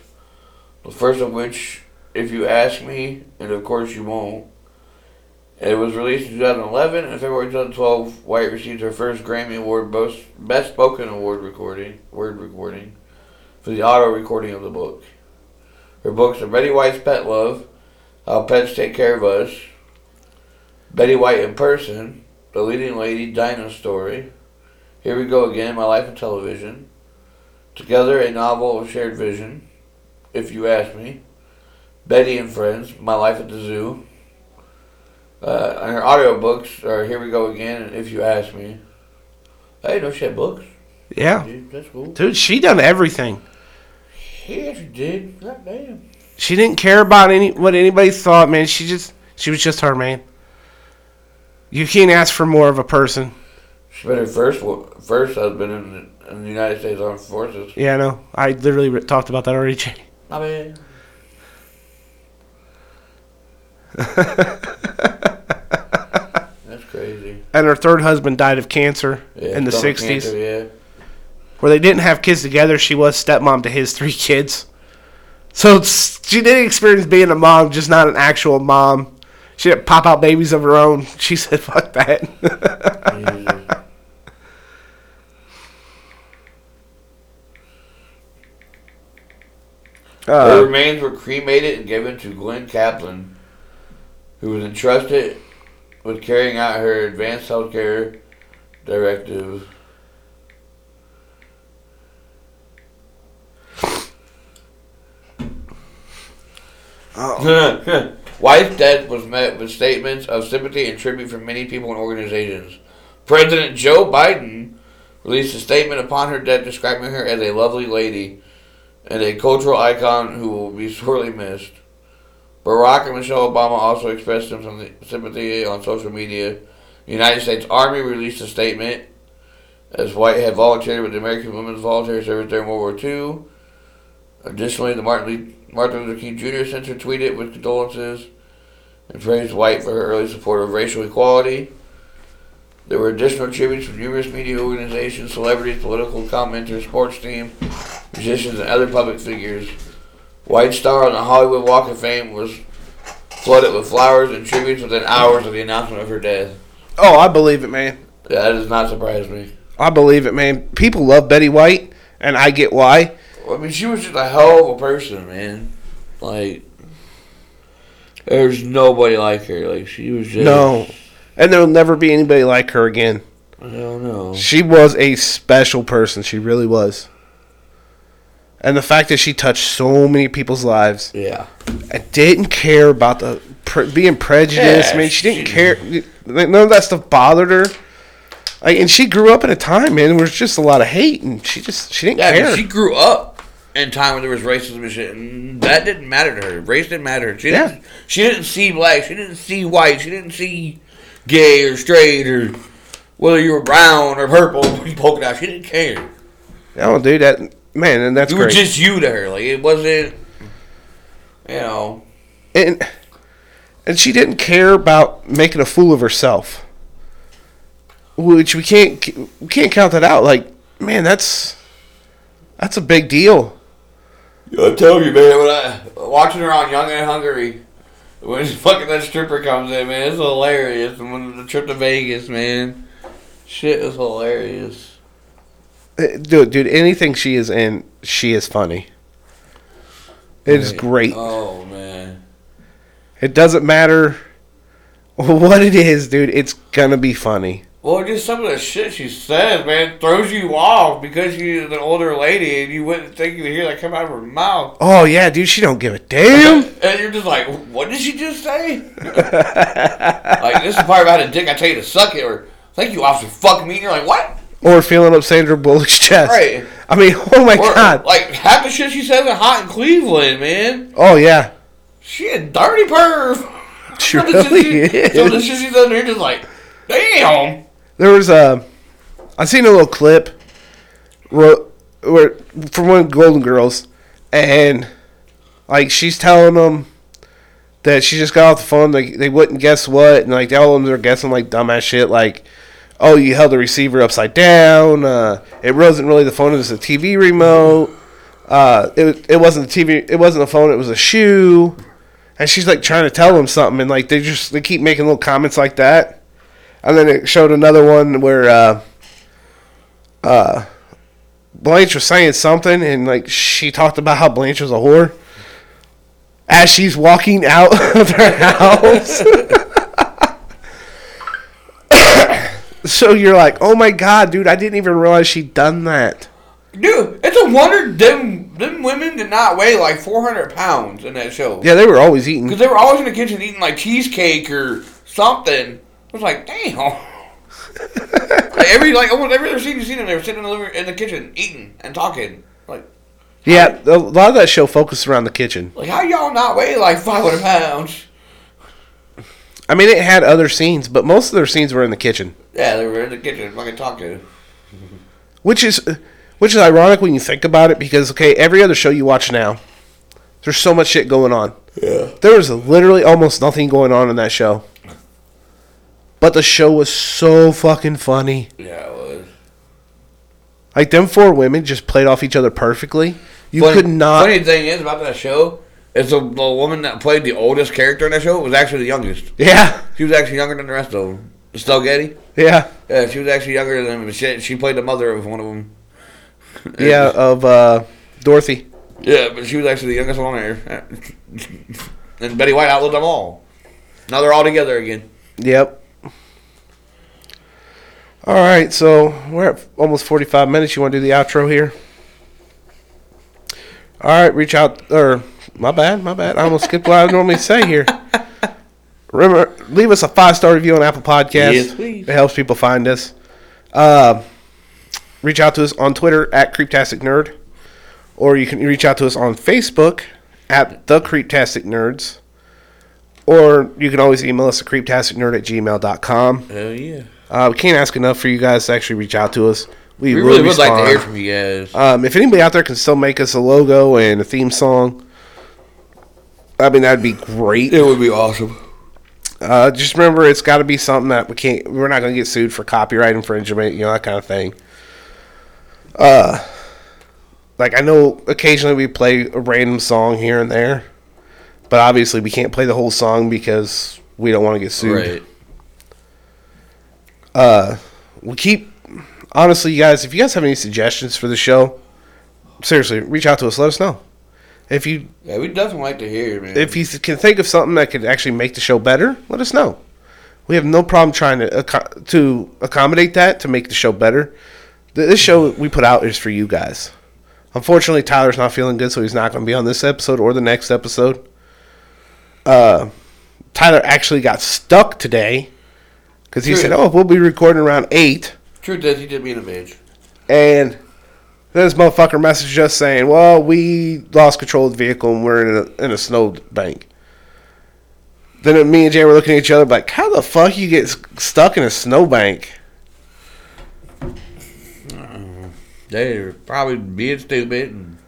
The first of which, If You Ask Me, and of course you won't. It was released in 2011. In February 2012, White received her first Grammy Award Best Spoken Award recording, word recording, for the auto recording of the book. Her books are Betty White's Pet Love, How Pets Take Care of Us, Betty White in Person, The Leading Lady, Dinah Story, Here We Go Again, My Life in Television, Together, a novel of shared vision, If You Ask Me, Betty and Friends, My Life at the Zoo, uh, and her audiobooks are Here We Go Again and If You Ask Me. Hey, know she books. Yeah, Dude, that's cool. dude, she done everything. Yeah, she did. God damn. She didn't care about any what anybody thought, man. She just she was just her, man. You can't ask for more of a person. She's been her first first husband in the, in the United States Armed Forces. Yeah, I know. I literally re- talked about that already, [LAUGHS] Jay. My bad. That's crazy. And her third husband died of cancer Yeah, in the 60s. cancer, yeah. Where they didn't have kids together, she was stepmom to his three kids. So she did experience being a mom, just not an actual mom. She didn't pop out babies of her own. [LAUGHS] She said, fuck that. [LAUGHS] Their uh, remains were cremated and given to Glenn Kaplan, who was entrusted with carrying out her advanced healthcare directive. oh. [LAUGHS] White's death was met with statements of sympathy and tribute from many people and organizations. President Joe Biden released a statement upon her death describing her as a lovely lady and a cultural icon who will be sorely missed. Barack and Michelle Obama also expressed some sympathy on social media. The United States Army released a statement as White had volunteered with the American Women's Voluntary Service during World War II. Additionally, the Martin, Martin Luther King Jr. Center tweeted with condolences and praised White for her early support of racial equality. There were additional tributes from numerous media organizations, celebrities, political commenters, sports teams, musicians, and other public figures. White's star on the Hollywood Walk of Fame was flooded with flowers and tributes within hours of the announcement of her death. oh, I believe it, man. Yeah, that does not surprise me. I believe it, man. People love Betty White, and I get why. I mean, she was just a hell of a person, man. Like, there's nobody like her. Like, she was just. No. And there'll never be anybody like her again. I don't know. She was a special person. She really was. And the fact that she touched so many people's lives Yeah. and didn't care about the pre- being prejudiced. Yeah, man, she didn't she- care. None of that stuff bothered her. Like, and she grew up in a time, man, where there's just a lot of hate, and she just she didn't Yeah, care. she grew up in time when there was racism and shit, and that didn't matter to her. Race didn't matter. She Yeah. didn't. She didn't see black. She didn't see white. She didn't see gay or straight or whether you were brown or purple [LAUGHS] polka dot. She didn't care. oh, dude, that man, and that's You were just you to her. Like it wasn't. You know. and and she didn't care about making a fool of herself. Which we can't we can't count that out. Like, man, that's that's a big deal. I tell you, man, when I watching her on Young and Hungry, when [LAUGHS] fucking that stripper comes in, man, it's hilarious. And when the trip to Vegas, man, shit is hilarious. Uh, Dude, dude, anything she is in, she is funny. It is great. Oh man. It doesn't matter [LAUGHS] what it is, dude. It's gonna be funny. Well, just some of the shit she says, man, throws you off because she's an older lady and you wouldn't think you would hear that come out of her mouth. Oh yeah, dude. She don't give a damn. And you're just like, what did she just say? [LAUGHS] like, this is the part about a dick I tell you to suck it, or thank you, officer, fuck me. And you're like, what? or feeling up Sandra Bullock's chest. Right. I mean, [LAUGHS] oh my Or, god. Like, half the shit she says in Hot in Cleveland, man. Oh yeah. She a dirty perv. She Some of the really shit she- some of the shit she and you're just like, damn. There was a, I seen a little clip, where, from one of Golden Girls, and like she's telling them that she just got off the phone. Like they wouldn't guess what, and like all of them are guessing like dumbass shit, like, oh, you held the receiver upside down. Uh, it wasn't really the phone; it was a TV remote. Uh, it it wasn't the TV. It wasn't the phone. It was a shoe. And she's like trying to tell them something, and like they just they keep making little comments like that. And then it showed another one where uh, uh, Blanche was saying something, and like she talked about how Blanche was a whore as she's walking out [LAUGHS] of her house. [LAUGHS] so you're like, oh my god, dude! I didn't even realize she'd done that. Dude, it's a wonder them them women did not weigh like 400 pounds in that show. Yeah, they were always eating. Because they were always in the kitchen eating like cheesecake or something. I was like, damn. like every like almost every other scene you seen them, they were sitting in the living, in the kitchen eating and talking. Like, Yeah, a lot of that show focused around the kitchen. like how y'all not weigh like 500 pounds? I mean, it had other scenes, but most of their scenes were in the kitchen, Yeah, they were in the kitchen fucking talking. which is which is ironic when you think about it. Because okay, every other show you watch now, there's so much shit going on. Yeah. There was literally almost nothing going on in that show, but the show was so fucking funny. Yeah, it was. Like them four women just played off each other perfectly. You Funny- could not. Funny thing is about that show is the, the woman that played the oldest character in that show was actually the youngest. Yeah, She was actually younger than the rest of them. Estelle Getty. yeah, Yeah, she was actually younger than them. She, she played the mother of one of them. yeah. [LAUGHS] Of uh, Dorothy. Yeah, but she was actually the youngest one there. [LAUGHS] and Betty White outlived them all. Now they're all together again. Yep. All right, so we're at almost 45 minutes. You want to do the outro here? All right, reach out, or my bad, my bad. I almost skipped what I normally say here. [LAUGHS] Remember, leave us a five star review on Apple Podcasts. Yes, please. It helps people find us. Uh, reach out to us on Twitter at Creeptastic Nerd, or you can reach out to us on Facebook at the Creeptastic Nerds, or you can always email us at creeptasticnerd at gmail.com. Hell yeah. Uh, we can't ask enough for you guys to actually reach out to us. We, We really, really would like to hear from you guys. Um, if anybody out there can still make us a logo and a theme song, I mean that'd be great. It would be awesome. Uh, just remember, it's got to be something that we can't. We're not going to get sued for copyright infringement, you know that kind of thing. Uh, like I know occasionally we play a random song here and there, but obviously we can't play the whole song because we don't want to get sued. Right. Uh, we keep honestly, you guys. If you guys have any suggestions for the show, seriously, reach out to us. Let us know. If you Yeah, we'd definitely like to hear, man. if you can think of something that could actually make the show better, let us know. We have no problem trying to to accommodate that to make the show better. This show we put out is for you guys. Unfortunately, Tyler's not feeling good, so he's not going to be on this episode or the next episode. Uh, Tyler actually got stuck today because he Sure. said, "Oh, we'll be recording around 8. True, is, he did me in a bitch. And then this motherfucker messaged us saying, "Well, we lost control of the vehicle and we're in a in a snow bank." Then me and Jay were looking at each other like, "How the fuck you get s- stuck in a snowbank?" Mm-hmm. They're probably being stupid. And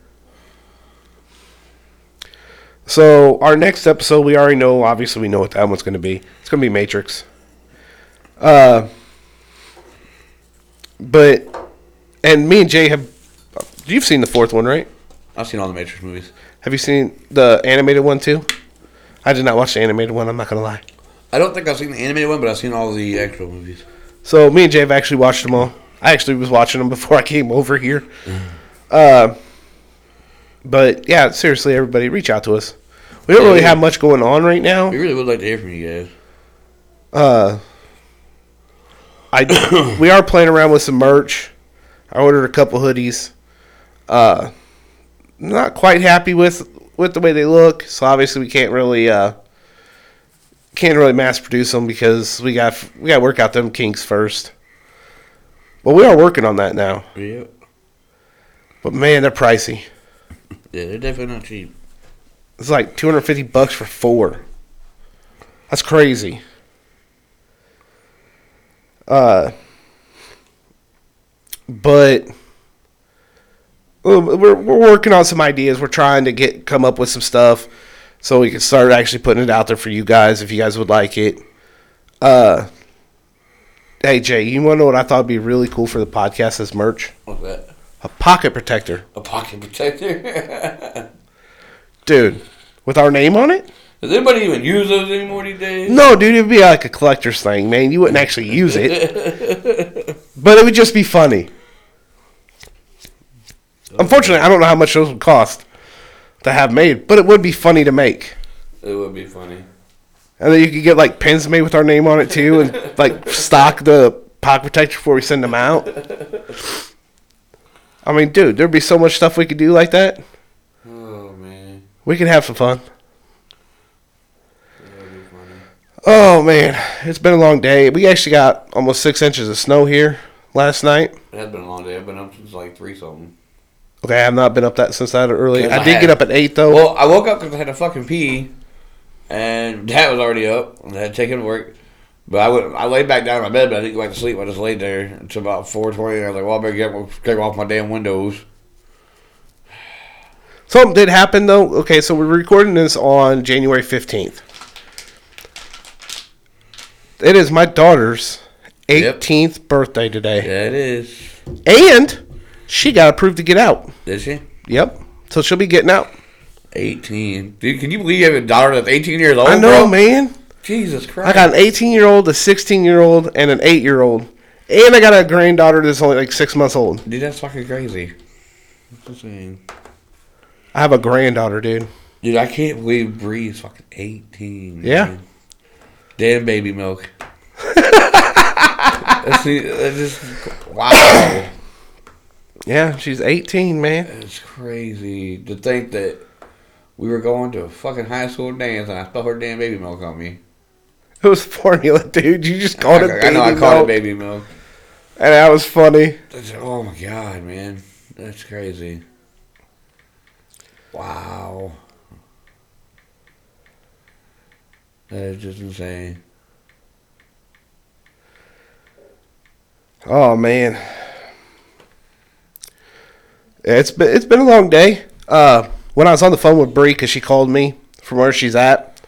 So our next episode, we already know. Obviously, we know what that one's going to be. It's going to be Matrix. Uh, but and me and Jay have. You've seen the fourth one, right? I've seen all the Matrix movies. Have you seen the animated one too? I did not watch the animated one. I'm not gonna lie. I don't think I've seen the animated one, but I've seen all the actual movies. So me and Jay have actually watched them all. I actually was watching them before [LAUGHS] I came over here. Uh, but yeah, seriously, everybody, reach out to us. We don't really have much going on right now. We really would like to hear from you guys. Uh, I [COUGHS] we are playing around with some merch. I ordered a couple hoodies. Uh, not quite happy with with the way they look, so obviously we can't really uh can't really mass produce them because we got we got to work out them kinks first. But we are working on that now. Yeah. But man, they're pricey. Yeah, they're definitely not cheap. It's like 250 bucks for four. That's crazy. Uh, but we're we're working on some ideas. We're trying to get come up with some stuff so we can start actually putting it out there for you guys if you guys would like it. Uh, hey Jay, you want to know what I thought would be really cool for the podcast as merch? What's that? A pocket protector, A pocket protector. [LAUGHS] dude, with our name on it. Does anybody even use those anymore these days? No, dude, it'd be like a collector's thing, man. You wouldn't actually use it, [LAUGHS] but it would just be funny. Unfortunately, I don't know how much those would cost to have made, but it would be funny to make. It would be funny. And then you could get like pins made with our name on it too, and [LAUGHS] like stock the pocket protector before we send them out. I mean, dude, there'd be so much stuff we could do like that. Oh man, We could have some fun. that would be funny. Oh man, it's been a long day. We actually got almost six inches of snow here last night. It has been a long day. I've been up since like three something. Okay, I have not been up that since that early. I I did have. get up at eight though. Well, I woke up because I had to fucking pee, and [LAUGHS] Dad was already up. and I had to take him to work. But I went, I laid back down in my bed, but I didn't go back to sleep. I just laid there until about four twenty. I was like, "Well, I better get get off my damn windows." Something did happen though. Okay, so we're recording this on January fifteenth. It is my daughter's Yep. eighteenth birthday today, Yeah, it is. and she got approved to get out. Did she? Yep, so she'll be getting out. Eighteen. Dude, can you believe you have a daughter that's eighteen years old? I know, bro? man. Jesus Christ! I got an eighteen-year-old, a sixteen-year-old, and an eight-year-old, and I got a granddaughter that's only like six months old. Dude, that's fucking crazy. That's insane. I have a granddaughter, dude. Dude, I can't believe Bree's fucking eighteen. Yeah. man. Damn baby milk. [LAUGHS] that's, that's just wow. Yeah, she's eighteen, man. It's crazy to think that we were going to a fucking high school dance and I spilled her damn baby milk on me. It was formula, dude. You just called I, it I baby know I milk, called it baby milk. and that was funny. That's, oh my god, man, that's crazy. Wow, that is just insane. Oh man, it's been it's been a long day. Uh, when I was on the phone with Bree, because she called me from where she's at,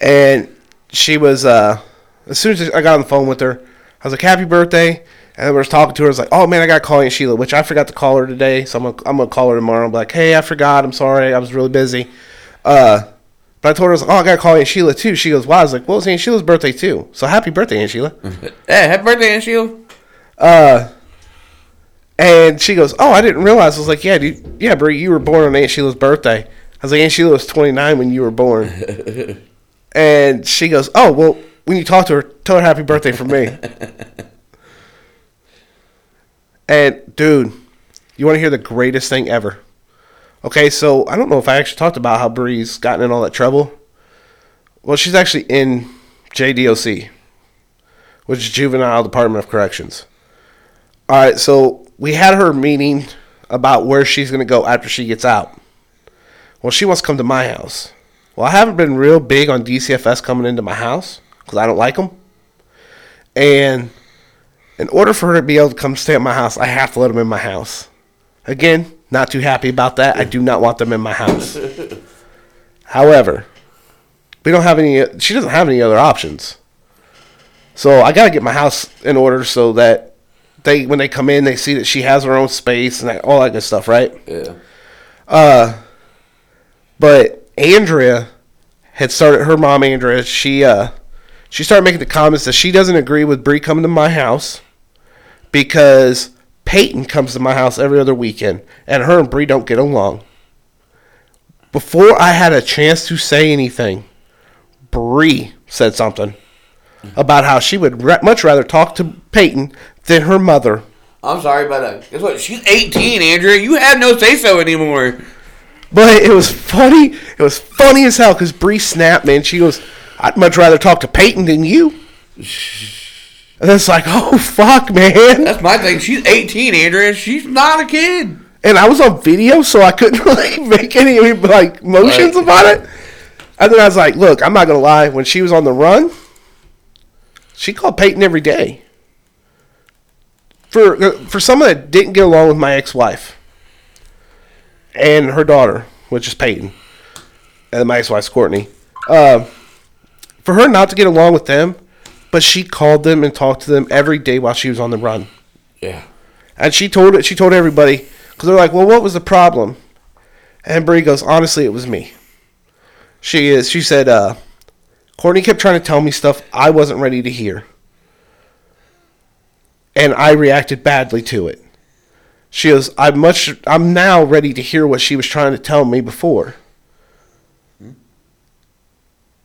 and she was uh, as soon as I got on the phone with her, I was like, "Happy birthday!" And I was talking to her. I was like, "Oh man, I got to call Aunt Sheila," which I forgot to call her today. So I'm gonna, I'm gonna call her tomorrow. I'm like, "Hey, I forgot. I'm sorry. I was really busy." Uh, but I told her, I was like, "Oh, I gotta call Aunt Sheila too." She goes, "Why?" I was like, "Well, it's Aunt Sheila's birthday too. So happy birthday, Aunt Sheila." [LAUGHS] Hey, happy birthday, Aunt Sheila. Uh, and she goes, "Oh, I didn't realize." I was like, "Yeah, dude, yeah, Bree, you were born on Aunt Sheila's birthday." I was like, "Aunt Sheila was 29 when you were born," [LAUGHS] and she goes, "Oh, well, when you talk to her, tell her happy birthday from me." [LAUGHS] and dude, you want to hear the greatest thing ever? Okay, so I don't know if I actually talked about how Bree's gotten in all that trouble. Well, she's actually in JDOC, which is Juvenile Department of Corrections. All right, so we had her meeting about where she's going to go after she gets out. Well, she wants to come to my house. Well, I haven't been real big on DCFS coming into my house because I don't like them. And in order for her to be able to come stay at my house, I have to let them in my house. Again, not too happy about that. I do not want them in my house. [LAUGHS] However, we don't have any. She doesn't have any other options. So I got to get my house in order so that they, when they come in, they see that she has her own space and that, all that good stuff, right? Yeah. Uh, but Andrea had started. Her mom, Andrea, she uh, she started making the comments that she doesn't agree with Bree coming to my house because Peyton comes to my house every other weekend, and her and Bree don't get along. Before I had a chance to say anything, Bree said something about how she would ra- much rather talk to Peyton than her mother. I'm sorry, but uh, guess what? She's 18, Andrea. You have no say so anymore. But it was funny. It was funny as hell because Bree snapped, man. She goes, "I'd much rather talk to Peyton than you." And it's like, oh fuck, man. That's my thing. She's 18, Andrea. She's not a kid. And I was on video, so I couldn't [LAUGHS] really make any like motions Right. about it. And then I was like, look, I'm not gonna lie. When she was on the run, she called Peyton every day. For uh, for someone that didn't get along with my ex-wife and her daughter, which is Peyton, and my ex-wife's Courtney, uh, for her not to get along with them, but she called them and talked to them every day while she was on the run. Yeah. And she told it. She told everybody because they're like, "Well, what was the problem?" And Bree goes, "Honestly, it was me." She is. She said, uh, "Courtney kept trying to tell me stuff I wasn't ready to hear, and I reacted badly to it." She goes, "I'm much. I'm now ready to hear what she was trying to tell me before."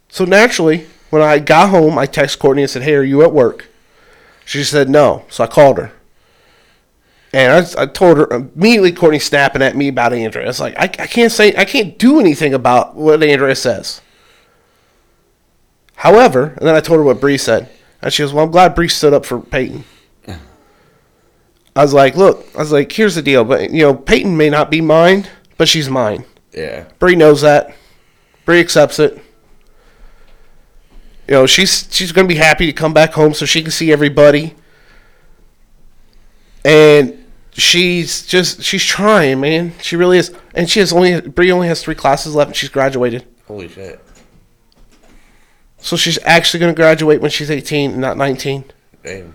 So naturally, when I got home, I texted Courtney and said, "Hey, are you at work?" She said no. So I called her. And I, I told her immediately. Courtney snapping at me about Andrea. It's like I, I can't say I can't do anything about what Andrea says. However, and then I told her what Bree said, and she goes, "Well, I'm glad Bree stood up for Peyton." I was like, "Look, I was like, here's the deal, but you know, Peyton may not be mine, but she's mine. Yeah. Bree knows that. Bree accepts it. You know, she's she's gonna be happy to come back home so she can see everybody. And she's just she's trying, man. She really is. And she has only Bree only has three classes left and she's graduated. Holy shit. So she's actually gonna graduate when she's eighteen not nineteen. Damn.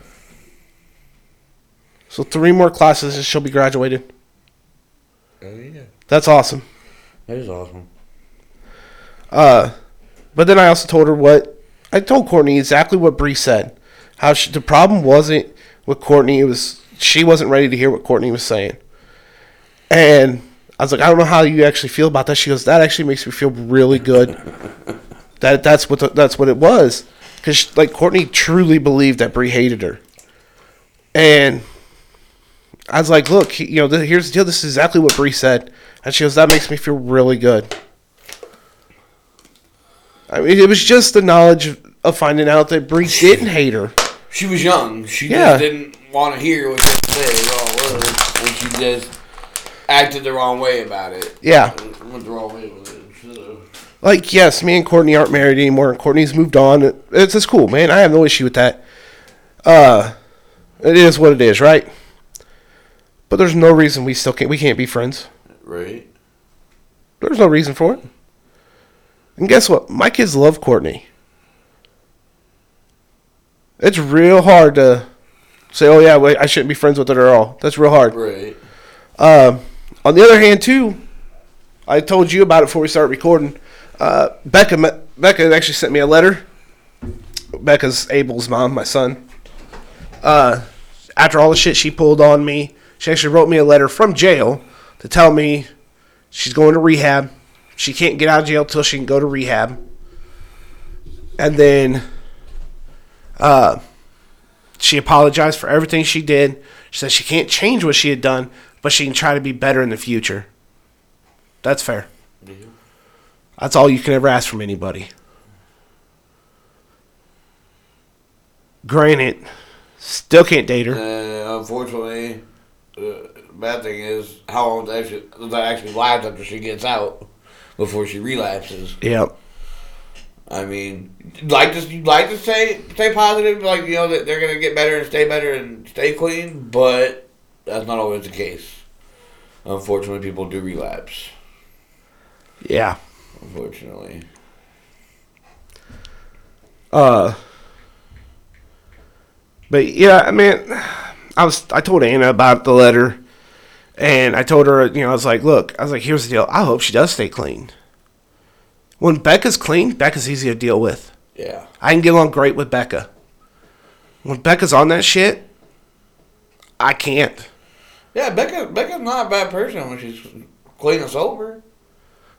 So three more classes and she'll be graduated. Oh, yeah. That's awesome. That is awesome. Uh, but then I also told her what I told Courtney exactly what Bree said. How she, the problem wasn't with Courtney; it was she wasn't ready to hear what Courtney was saying. And I was like, I don't know how you actually feel about that. She goes, that actually makes me feel really good. [LAUGHS] that that's what the, that's what it was, because like Courtney truly believed that Bree hated her. And I was like, look, you know, th- here's the deal. This is exactly what Bree said. And she goes, that makes me feel really good. I mean, it was just the knowledge of, finding out that Bree [LAUGHS] didn't hate her. She was young. She Yeah. just didn't want to hear what you said. Is all was. And she just acted the wrong way about it. Yeah. Went the wrong way with it. So. Like, yes, me and Courtney aren't married anymore, and Courtney's moved on. It's, it's cool, man. I have no issue with that. Uh, it is what it is, right? But there's no reason we still can't we can't be friends. Right. There's no reason for it. And guess what? My kids love Courtney. It's real hard to say, "Oh yeah, wait, I shouldn't be friends with her at all." That's real hard. Right. Um, on the other hand, too, I told you about it before we started recording. Uh, Becca, me- Becca actually sent me a letter. Becca's Abel's mom, my son. Uh, after all the shit she pulled on me, she actually wrote me a letter from jail to tell me she's going to rehab. She can't get out of jail till she can go to rehab. And then, uh, she apologized for everything she did. She said she can't change what she had done, but she can try to be better in the future. That's fair. That's all you can ever ask from anybody. Granted, still can't date her. Uh, unfortunately, the bad thing is how long that actually, that actually lasts after she gets out before she relapses. Yep. I mean, like to like to say stay positive, like you know that they're gonna get better and stay better and stay clean, but that's not always the case. Unfortunately, people do relapse. Yeah. Unfortunately, Uh. But yeah, I mean, I was I told Anna about the letter, and I told her, you know, I was like, look, I was like, here's the deal. I hope she does stay clean. When Becca's clean, Becca's easy to deal with. yeah, I can get along great with Becca. When Becca's on that shit, I can't. Yeah, Becca Becca's not a bad person when she's clean and sober.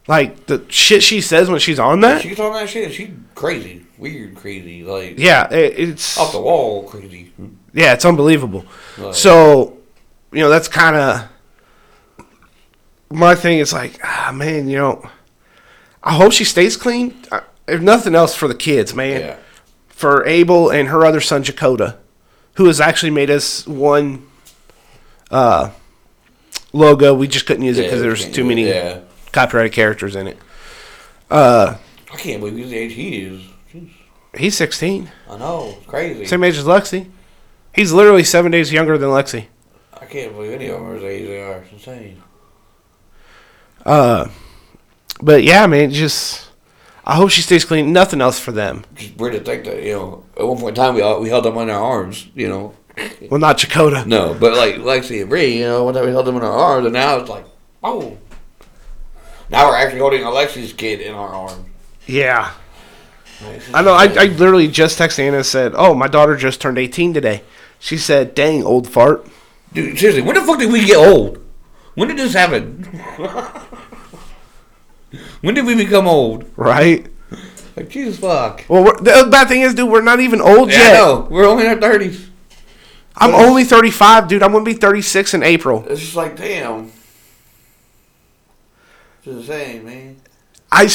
Like the shit she says when she's on that. She's on that shit. She's crazy, weird, crazy, like Yeah, it, it's off the wall, crazy. yeah, it's unbelievable. Like, So, you know, that's kind of my thing. Is like, ah, man, you know, I hope she stays clean. If nothing else, for the kids, man. yeah, For Abel and her other son, Jakota, who has actually made us one uh, logo. We just couldn't use it because we there's too many Yeah, copyrighted characters in it. Uh, I can't believe he's the age he is. Jeez. he's 16, I know, it's crazy. same age as Lexi. He's literally seven days younger than Lexi. I can't believe any of them are as age they are. It's insane. Uh, but yeah, man, just I hope she stays clean. Nothing else for them. Just weird to think that you know. At one point in time, we all, we held them in our arms. You know, Well, not Chakota. no, but like Lexi and Bree, you know, one time we held them in our arms, and now it's like, oh. Now we're actually holding Alexi's kid in our arms. Yeah, I know. I, I literally just texted Anna and said, "Oh, my daughter just turned 18 today." She said, "Dang, old fart." Dude, seriously, when the fuck did we get old? When did this happen? [LAUGHS] when did we become old? Right. Like Jesus fuck. Well, the bad thing is, dude, we're not even old Yeah, I yet. know. We're only in our thirties. I'm only 35, dude. I'm gonna be 36 in April. It's just like damn. It's the same, man. I,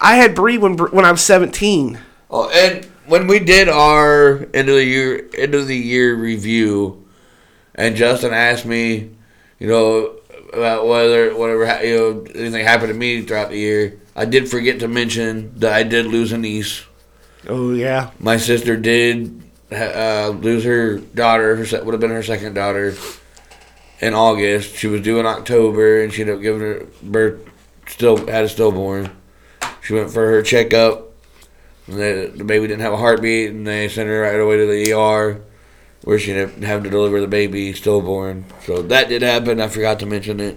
I had Bree when when I was 17. Oh, and when we did our end of the year end of the year review, and Justin asked me, you know, about whether whatever you know anything happened to me throughout the year, I did forget to mention that I did lose a niece. Oh yeah. My sister did uh, lose her daughter. Her would have been her second daughter in August. She was due in October, and she ended up giving her birth. Still had a stillborn. She went for her checkup. And the, the baby didn't have a heartbeat, and they sent her right away to the ER, where she ended up having to deliver the baby stillborn. So that did happen. I forgot to mention it.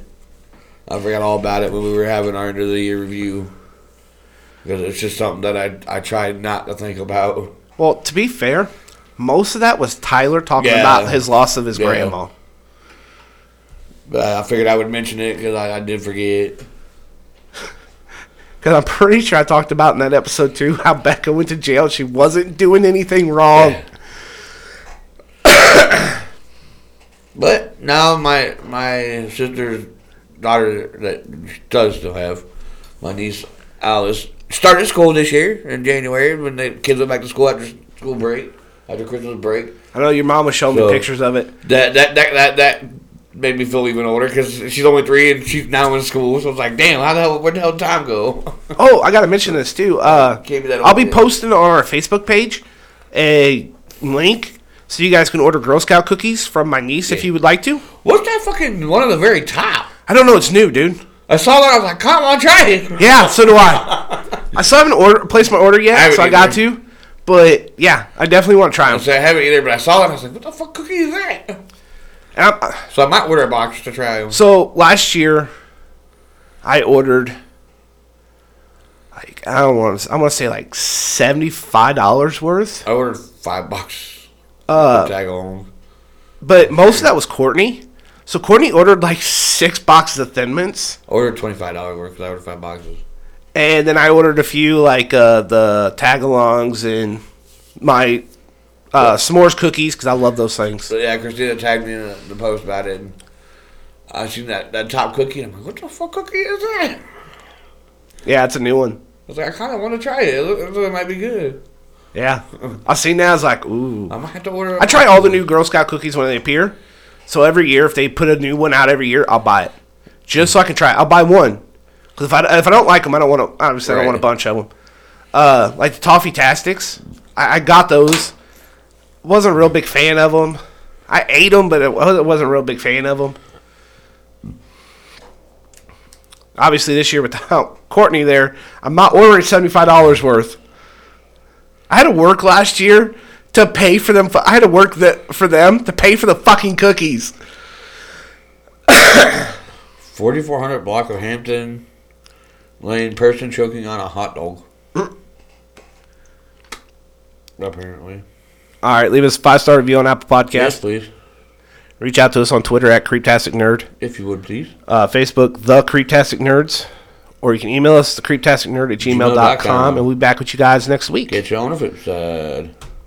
I forgot all about it when we were having our end of the year review. Because it's just something that I I tried not to think about. Well, to be fair, most of that was Tyler talking Yeah. about his loss of his Yeah. grandma. But I figured I would mention it because I, I did forget. [LAUGHS] Because I'm pretty sure I talked about in that episode too how Becca went to jail. She wasn't doing anything wrong. Yeah. [COUGHS] but now my my sister's daughter that does still have, my niece Alice, started school this year in January when the kids went back to school after school break, after Christmas break. I know your mom was showing So- me pictures of it. That that that that, that made me feel even older because she's only three and she's now in school. So it's like, damn, how the hell where the hell did time go? [LAUGHS] Oh, I got to mention this too. Uh, that I'll be posting on our Facebook page a link so you guys can order Girl Scout cookies from my niece if you would like to. What's that fucking one of the very top? I don't know, it's new, dude. I saw that. I was like, come on, try it. Yeah, so do I. [LAUGHS] I still haven't order placed my order yet, haven't so I got to. But yeah, I definitely want to try them. So I haven't either, but I saw it. and I was like, what the fuck cookie is that? Uh, so I might order a box to try them. So last year, I ordered like I don't want to. I want to say like seventy five dollars worth. I ordered five bucks. Uh, tag along. but most of that was Courtney. So Courtney ordered like six boxes of Thin Mints, I ordered twenty five dollars worth because I ordered five boxes. and then I ordered a few like uh, the tagalongs and my uh, s'mores cookies because I love those things. So yeah, Christina tagged me in the, the post about it. And I seen that, that top cookie, and I'm like, what the fuck cookie is that? Yeah, it's a new one. I was like, I kind of want to try it. It it might be good. Yeah, I see now. I was like, ooh. I might have to order. I try all the new Girl Scout cookies when they appear. So every year, if they put a new one out every year, I'll buy it just so I can try it. I'll buy one because if I if I don't like them, I don't want to. Obviously, I don't want a bunch of them. Uh, like the toffee tastics, I, I got those. wasn't a real big fan of them. I ate them, but it I wasn't a real big fan of them. Obviously, this year without [LAUGHS] Courtney there, I'm not ordering seventy five dollars worth. I had to work last year to pay for them. I had to work that for them to pay for the fucking cookies. [COUGHS] forty four hundred block of Hampton Lane person choking on a hot dog. [COUGHS] Apparently, All right, leave us a five star review on Apple Podcasts. yes, please. Reach out to us on Twitter at Creeptastic Nerd, If you would, please. uh, Facebook, The Creeptastic Nerds, or you can email us, the creeptasticnerd at gmail.com, Gmail.com. and we'll be back with you guys next week. Get you on the flip side.